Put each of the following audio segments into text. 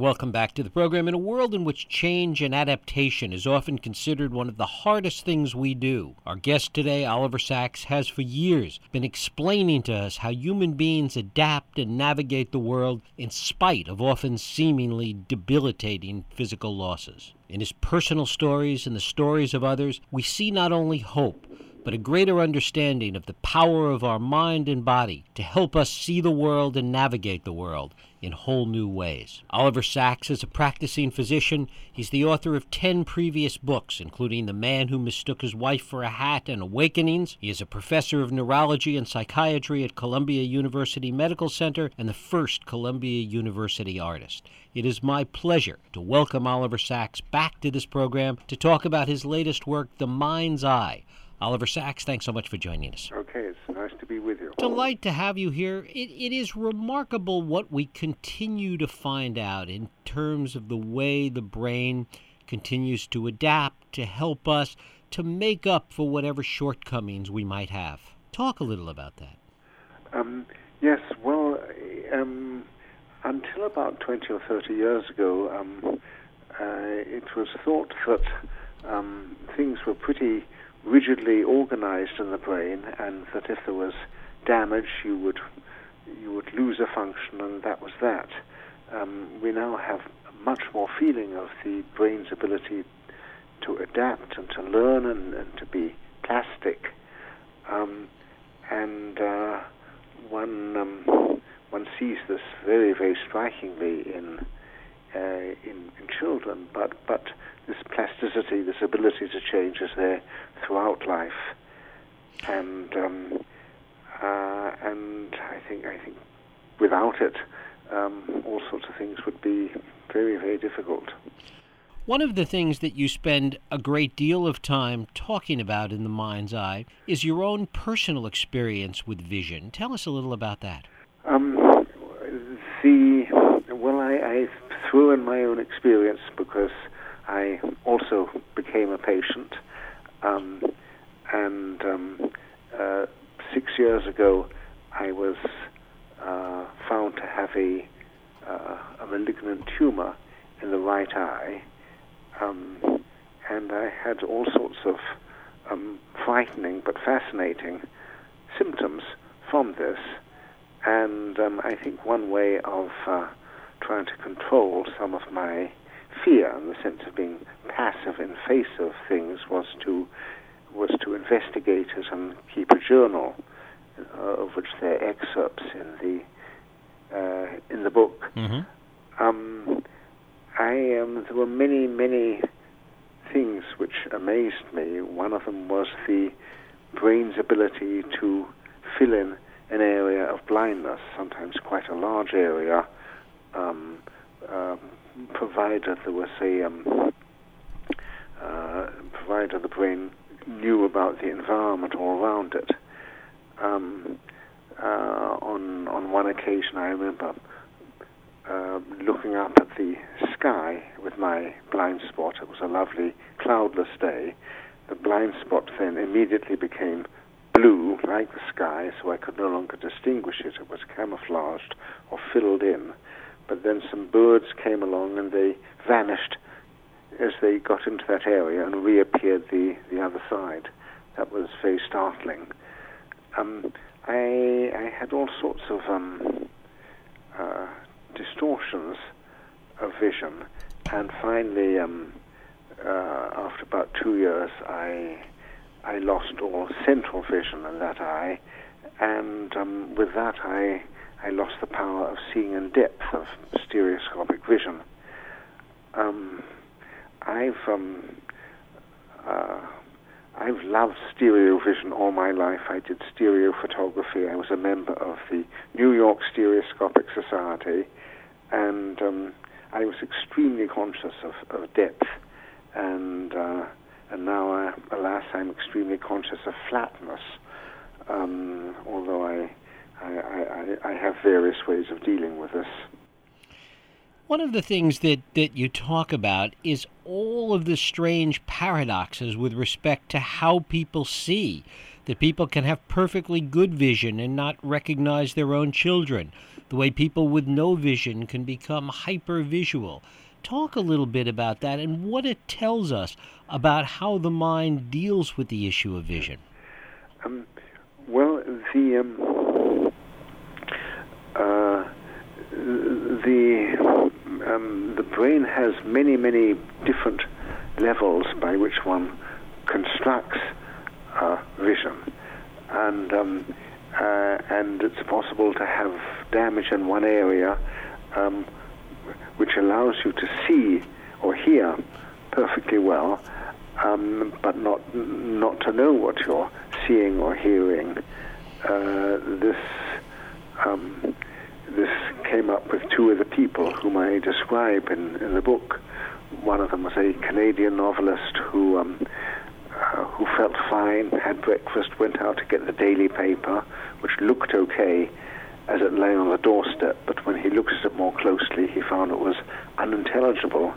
Welcome back to the program. In a world in which change and adaptation is often considered one of the hardest things we do, our guest today, Oliver Sacks, has for years been explaining to us how human beings adapt and navigate the world in spite of often seemingly debilitating physical losses. In his personal stories and the stories of others, we see not only hope, but a greater understanding of the power of our mind and body to help us see the world and navigate the world in whole new ways. Oliver Sacks is a practicing physician. He's the author of 10 previous books, including The Man Who Mistook His Wife for a Hat and Awakenings. He is a professor of neurology and psychiatry at Columbia University Medical Center and the first Columbia University artist. It is my pleasure to welcome Oliver Sacks back to this program to talk about his latest work, The Mind's Eye Oliver Sacks, thanks so much for joining us. Okay, nice to be with you. Delight to have you here. It, it is remarkable what we continue to find out in terms of the way the brain continues to adapt to help us to make up for whatever shortcomings we might have. Talk a little about that. Um, yes, well, um, until about 20 or 30 years ago, um, uh, it was thought that um, things were pretty rigidly organized in the brain, and that if there was damage, you would you would lose a function, and that was that. Um, we now have much more feeling of the brain's ability to adapt and to learn and, and to be plastic. Um, and uh, one um, one sees this very very strikingly in uh, in, in children, but but this plasticity, this ability to change is there throughout life, and um, uh, and I think I think without it, um, all sorts of things would be very very difficult. One of the things that you spend a great deal of time talking about in the mind's eye is your own personal experience with vision. Tell us a little about that. Um, the well, I, I threw in my own experience because I also became a patient. Um, and um, uh, six years ago, I was uh, found to have a, uh, a malignant tumor in the right eye. Um, and I had all sorts of um, frightening but fascinating symptoms from this. And um, I think one way of uh, trying to control some of my fear and the sense of being passive in face of things was to was to investigate it and keep a journal, uh, of which there are excerpts in the uh, in the book. Mm-hmm. Um, I um, there were many many things which amazed me. One of them was the brain's ability to fill in an area of blindness, sometimes quite a large area. Um, um, provided there was a um, uh, provided the brain knew about the environment all around it. Um, uh, on on one occasion, I remember uh, looking up at the sky with my blind spot. It was a lovely cloudless day. The blind spot then immediately became blue, like the sky, so I could no longer distinguish it. It was camouflaged or filled in but then some birds came along and they vanished as they got into that area and reappeared the, the other side. That was very startling. Um, I, I had all sorts of um, uh, distortions of vision, and finally, um, uh, after about two years, I I lost all central vision in that eye, and um, with that, I I lost the power of seeing in depth of stereoscopic vision. Um, I've um, uh, I've loved stereo vision all my life. I did stereo photography. I was a member of the New York Stereoscopic Society, and um, I was extremely conscious of, of depth. And uh, and now, uh, alas, I'm extremely conscious of flatness. Um, although I I, I, I have various ways of dealing with this. One of the things that, that you talk about is all of the strange paradoxes with respect to how people see. That people can have perfectly good vision and not recognize their own children. the way people with no vision can become hypervisual. Talk a little bit about that and what it tells us about how the mind deals with the issue of vision. Um, well, the um, uh, the um, the brain has many many different levels by which one constructs uh, vision, and um, uh, and it's possible to have damage in one area, um, which allows you to see or hear perfectly well, um, but not not to know what you're seeing or hearing. Uh, this um, this came up with two of the people whom I describe in, in the book. One of them was a Canadian novelist who um, uh, who felt fine, had breakfast, went out to get the daily paper, which looked okay as it lay on the doorstep, but when he looked at it more closely, he found it was unintelligible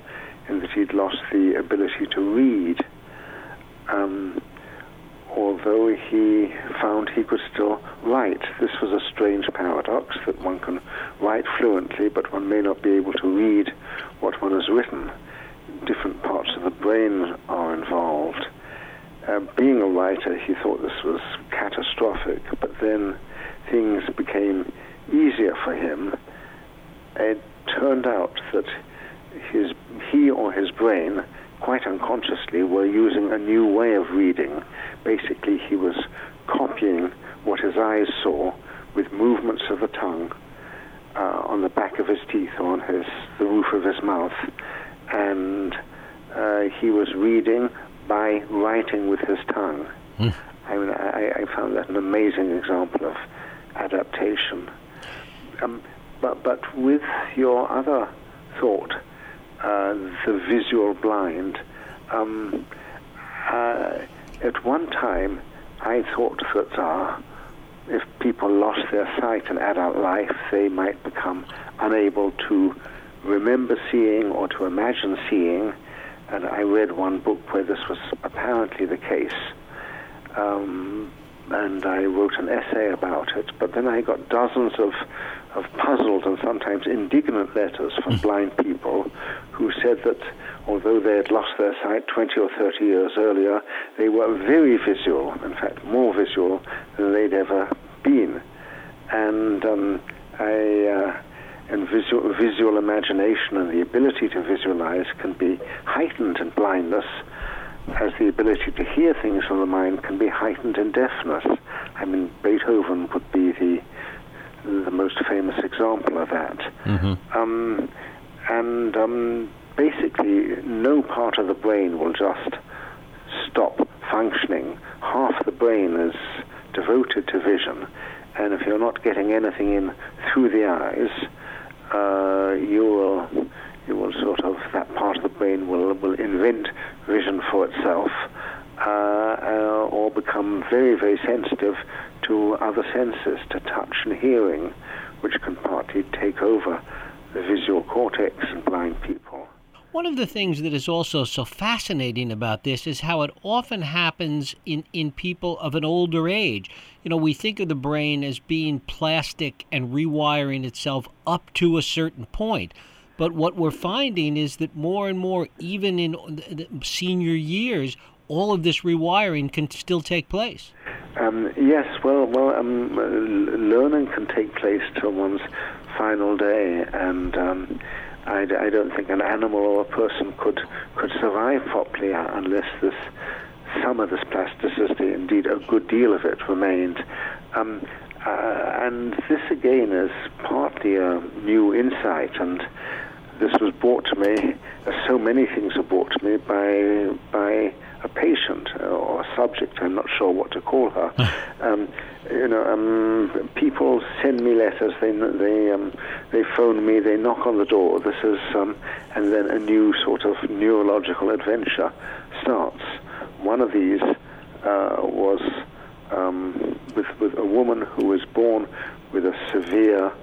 in that he'd lost the ability to read. Um, although he found he could still write. This was a strange paradox that one can write fluently, but one may not be able to read what one has written. Different parts of the brain are involved. Uh, being a writer, he thought this was catastrophic, but then things became easier for him. It turned out that his, he or his brain, quite unconsciously, were using a new way of reading. Basically, he was copying what his eyes saw with movements of the tongue uh, on the back of his teeth or on his, the roof of his mouth. And uh, he was reading by writing with his tongue. Mm. I mean, I, I, found that an amazing example of adaptation. Um, but, but with your other thought, uh, the visual blind, um, uh, at one time I thought that uh, if people lost their sight in adult life, they might become unable to remember seeing or to imagine seeing and I read one book where this was apparently the case. Um, and I wrote an essay about it, but then I got dozens of, of puzzled and sometimes indignant letters from hmm. blind people who said that although they had lost their sight 20 or 30 years earlier, they were very visual, in fact, more visual than they'd ever been. And um, I. Uh, and visual, visual imagination and the ability to visualize can be heightened in blindness as the ability to hear things from the mind can be heightened in deafness. I mean, Beethoven would be the the most famous example of that. Mm-hmm. Um, and um, basically, no part of the brain will just stop functioning. Half the brain is devoted to vision, and if you're not getting anything in through the eyes, uh, you will you will sort of that part of the brain will will vision for itself, uh, uh, or become very very sensitive to other senses, to touch and hearing, which can partly take over the visual cortex in blind people. One of the things that is also so fascinating about this is how it often happens in, in people of an older age. You know, we think of the brain as being plastic and rewiring itself up to a certain point. But what we're finding is that more and more, even in senior years, all of this rewiring can still take place. Um, yes, well, well, um, learning can take place till one's final day, and um, I, I don't think an animal or a person could could survive properly unless this some of this plasticity, indeed a good deal of it, remained. Um, uh, and this again is partly a new insight, and this was brought to me, as so many things are brought to me by by a patient or a subject. I'm not sure what to call her. um, you know, um, people send me letters. They they um, they phone me. They knock on the door. This is um, and then a new sort of neurological adventure starts. One of these uh, was um, with with a woman who was born with a severe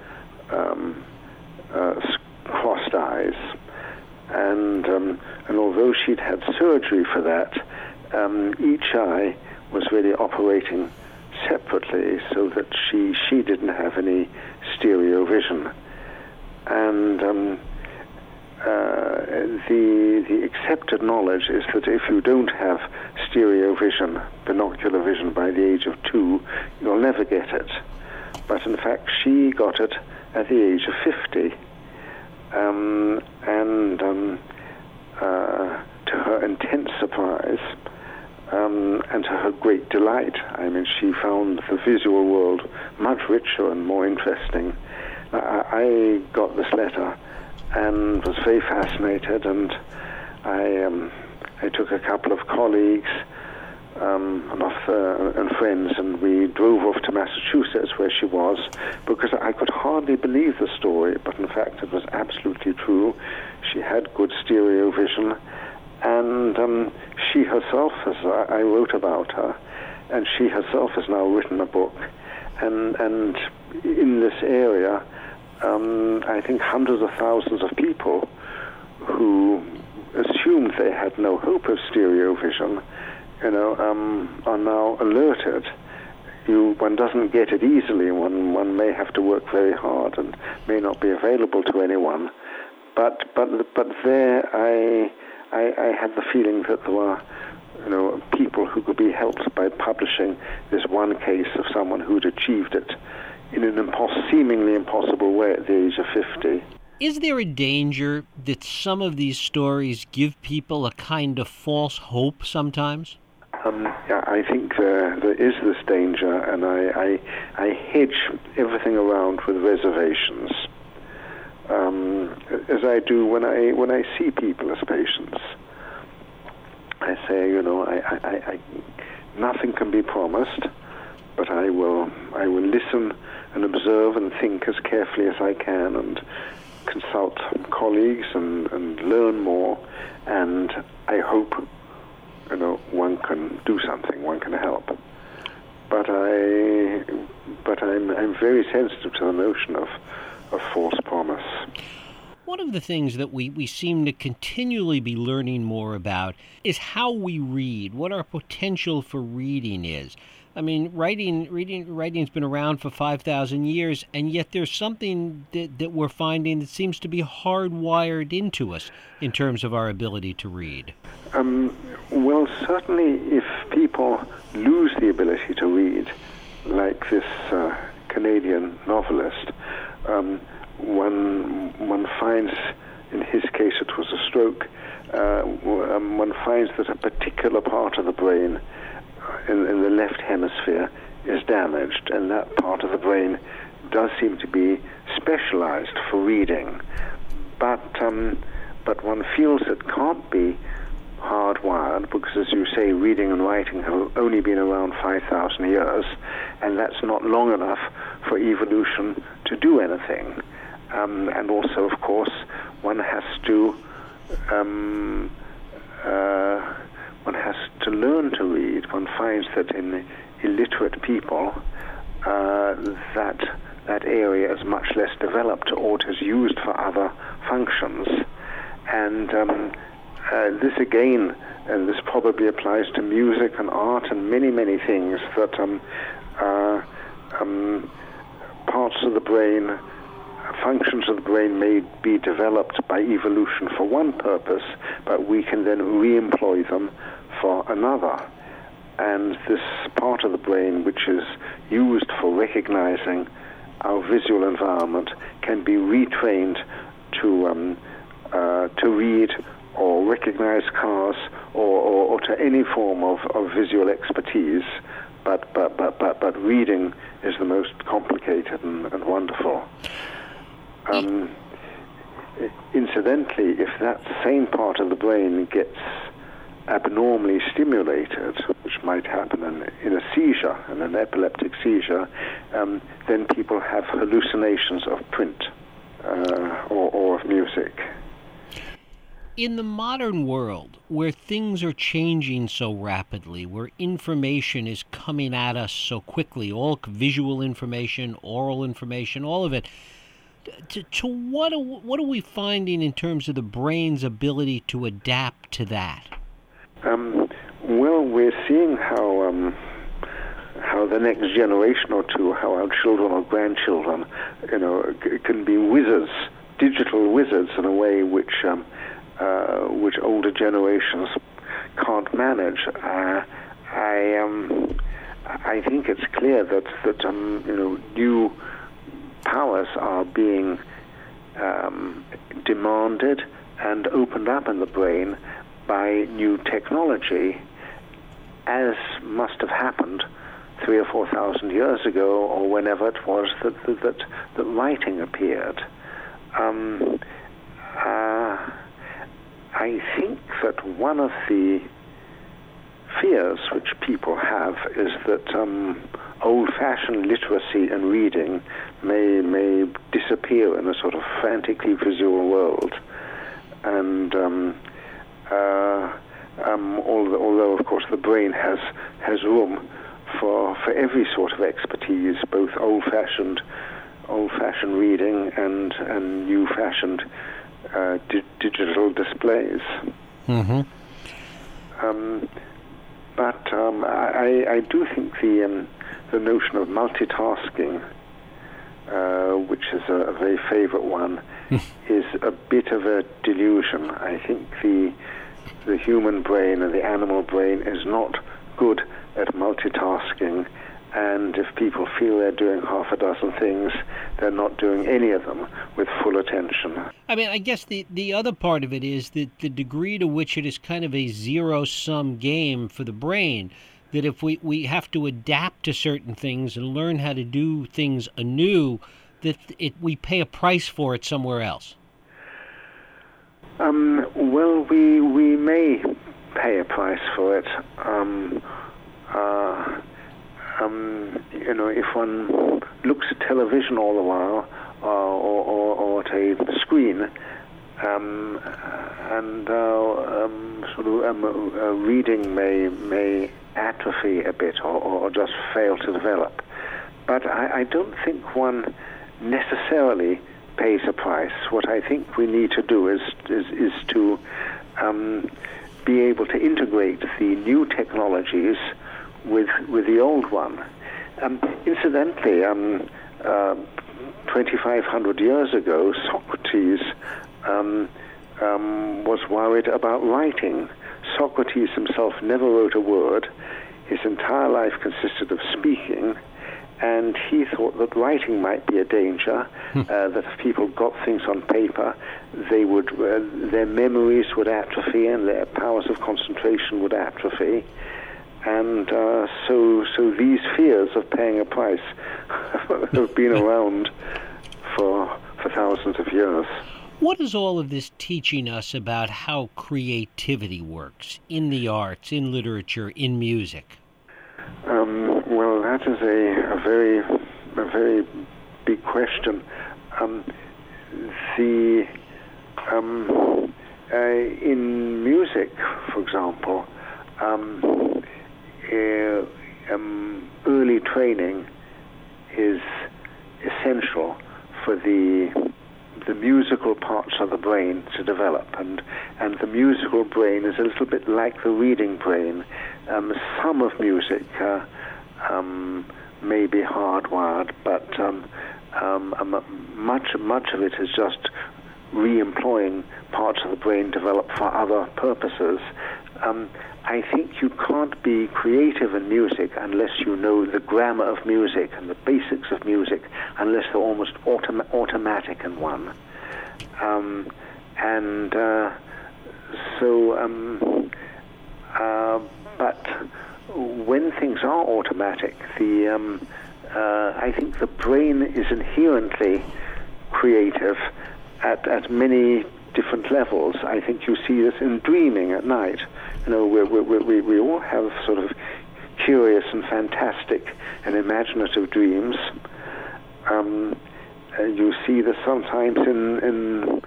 um, uh, crossed eyes, and um, and although she'd had surgery for that, um, each eye was really operating separately so that she she didn't have any stereo vision, and um, uh, the the accepted knowledge is that if you don't have stereo vision, binocular vision by the age of two, you'll never get it. But in fact, she got it at the age of 50. Um, and um, uh, to her intense surprise um, and to her great delight, I mean, she found the visual world much richer and more interesting. I, I got this letter and was very fascinated, and I, um, I took a couple of colleagues um, and, off, uh, and friends, and we drove off to Massachusetts where she was because I could hardly believe the story, but in fact it was absolutely true. She had good stereo vision, and um, she herself, as I, I wrote about her, and she herself has now written a book, and and in this area, um, I think hundreds of thousands of people who assumed they had no hope of stereo vision you know, um, are now alerted. You, one doesn't get it easily. One, one may have to work very hard and may not be available to anyone. But, but, but there, I, I, I had the feeling that there were, you know, people who could be helped by publishing this one case of someone who'd achieved it in an impos- seemingly impossible way at the age of 50. Is there a danger that some of these stories give people a kind of false hope sometimes? Um, I think there, there is this danger, and I, I, I hedge everything around with reservations, um, as I do when I when I see people as patients. I say, you know, I, I, I, nothing can be promised, but I will I will listen and observe and think as carefully as I can, and consult colleagues and, and learn more, and I hope you know, one can do something, one can help. But I, but I'm, I'm very sensitive to the notion of, of false promise. One of the things that we, we seem to continually be learning more about is how we read, what our potential for reading is. I mean, writing, reading, writing's been around for five thousand years, and yet there's something that, that we're finding that seems to be hardwired into us in terms of our ability to read. Um, certainly, if people lose the ability to read, like this uh, Canadian novelist, um, one one finds, in his case, it was a stroke. Uh, um, one finds that a particular part of the brain in, in the left hemisphere is damaged, and that part of the brain does seem to be specialized for reading. But um, but one feels it can't be hardwired because, as you say, reading and writing have only been around 5,000 years, and that's not long enough for evolution to do anything. Um, and also, of course, one has to um, uh, one has to learn to read. One finds that in illiterate people, uh, that that area is much less developed or it is used for other functions. And um, uh, this again, and this probably applies to music and art and many, many things that um, uh, um, parts of the brain functions of the brain may be developed by evolution for one purpose, but we can then re-employ them for another. And this part of the brain, which is used for recognizing our visual environment, can be retrained to um, uh, to read or recognize cars or, or, or to any form of, of visual expertise. But, but, but, but, but reading is the most complicated and, and wonderful. Um, incidentally, if that same part of the brain gets abnormally stimulated, which might happen in, in a seizure, in an epileptic seizure, um, then people have hallucinations of print uh, or, or of music. In the modern world, where things are changing so rapidly, where information is coming at us so quickly, all visual information, oral information, all of it, to, to what are, what are we finding in terms of the brain's ability to adapt to that? Um, well, we're seeing how um, how the next generation or two, how our children or grandchildren, you know, can be wizards, digital wizards in a way which um, uh, which older generations can't manage. Uh, I um, I think it's clear that that um, you know new powers are being um, demanded and opened up in the brain by new technology, as must have happened three or four thousand years ago, or whenever it was that that, that, that writing appeared. Um, uh, I think that one of the fears which people have is that um, old-fashioned literacy and reading may may disappear in a sort of frantically visual world, and um, uh, um, although, although, of course the brain has has room for for every sort of expertise, both old-fashioned old-fashioned reading and and new-fashioned uh, di- digital displays. Mm-hmm. Um, but um, I, I, do think the um, the notion of multitasking, uh, which is a, a very favourite one, is a bit of a delusion. I think the the human brain and the animal brain is not good at multitasking and if people feel they're doing half a dozen things, they're not doing any of them with full attention. I mean, I guess the, the other part of it is that the degree to which it is kind of a zero sum game for the brain. That if we, we have to adapt to certain things and learn how to do things anew, that it, we pay a price for it somewhere else. Um, well, we we may pay a price for it. Um, uh, um, you know, if one looks at television all the while uh, or, or, or, at a screen, um, and uh, um, sort of um, reading may may atrophy a bit or, or just fail to develop. But I, I, don't think one necessarily pays a price. What I think we need to do is is, is to um, be able to integrate the new technologies with with the old one. Um, incidentally, um, uh, 2,500 years ago, Socrates um, um, was worried about writing. Socrates himself never wrote a word. His entire life consisted of speaking, and he thought that writing might be a danger. Hmm. uh, that if people got things on paper, they would uh, their memories would atrophy and their powers of concentration would atrophy and uh, so so these fears of paying a price have been around for for thousands of years. What is all of this teaching us about how creativity works in the arts, in literature, in music? Um, well, that is a, a, very a very big question. Um, the um, uh, in music, for example, um, uh, um, early training is essential for the the musical parts of the brain to develop, and and the musical brain is a little bit like the reading brain. Um, some of music uh, um, may be hardwired, but um, um, much much of it is just re-employing parts of the brain developed for other purposes. Um, I think you can't be creative in music unless you know the grammar of music and the basics of music, unless they're almost autom- automatic in one. Um, and uh, so, um, uh, but when things are automatic, the um, uh, I think the brain is inherently creative at, at many different levels. I think you see this in dreaming at night. You know, we, we, we, we all have sort of curious and fantastic and imaginative dreams. Um, you see this sometimes in, in,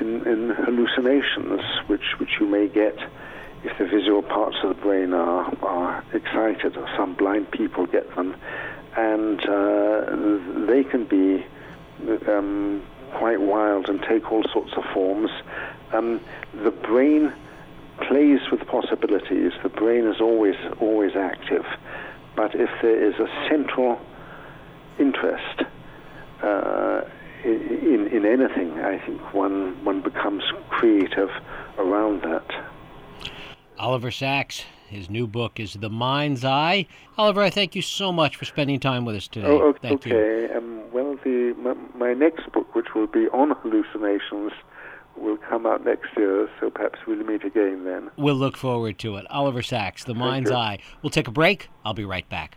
in, in, hallucinations, which, which you may get if the visual parts of the brain are, are excited, or some blind people get them. And uh, they can be um, quite wild and take all sorts of forms. Um, the brain plays with possibilities. The brain is always always active, But if there is a central interest uh, in, in anything, I think one, one becomes creative around that. Oliver Sacks, his new book is The Mind's Eye. Oliver, I thank you so much for spending time with us today. Oh, thank okay. Um, well, the, my, my next book, which will be on hallucinations, will come out next year, so perhaps we'll meet again then. We'll look forward to it. Oliver Sacks, The Mind's Eye. We'll take a break. I'll be right back.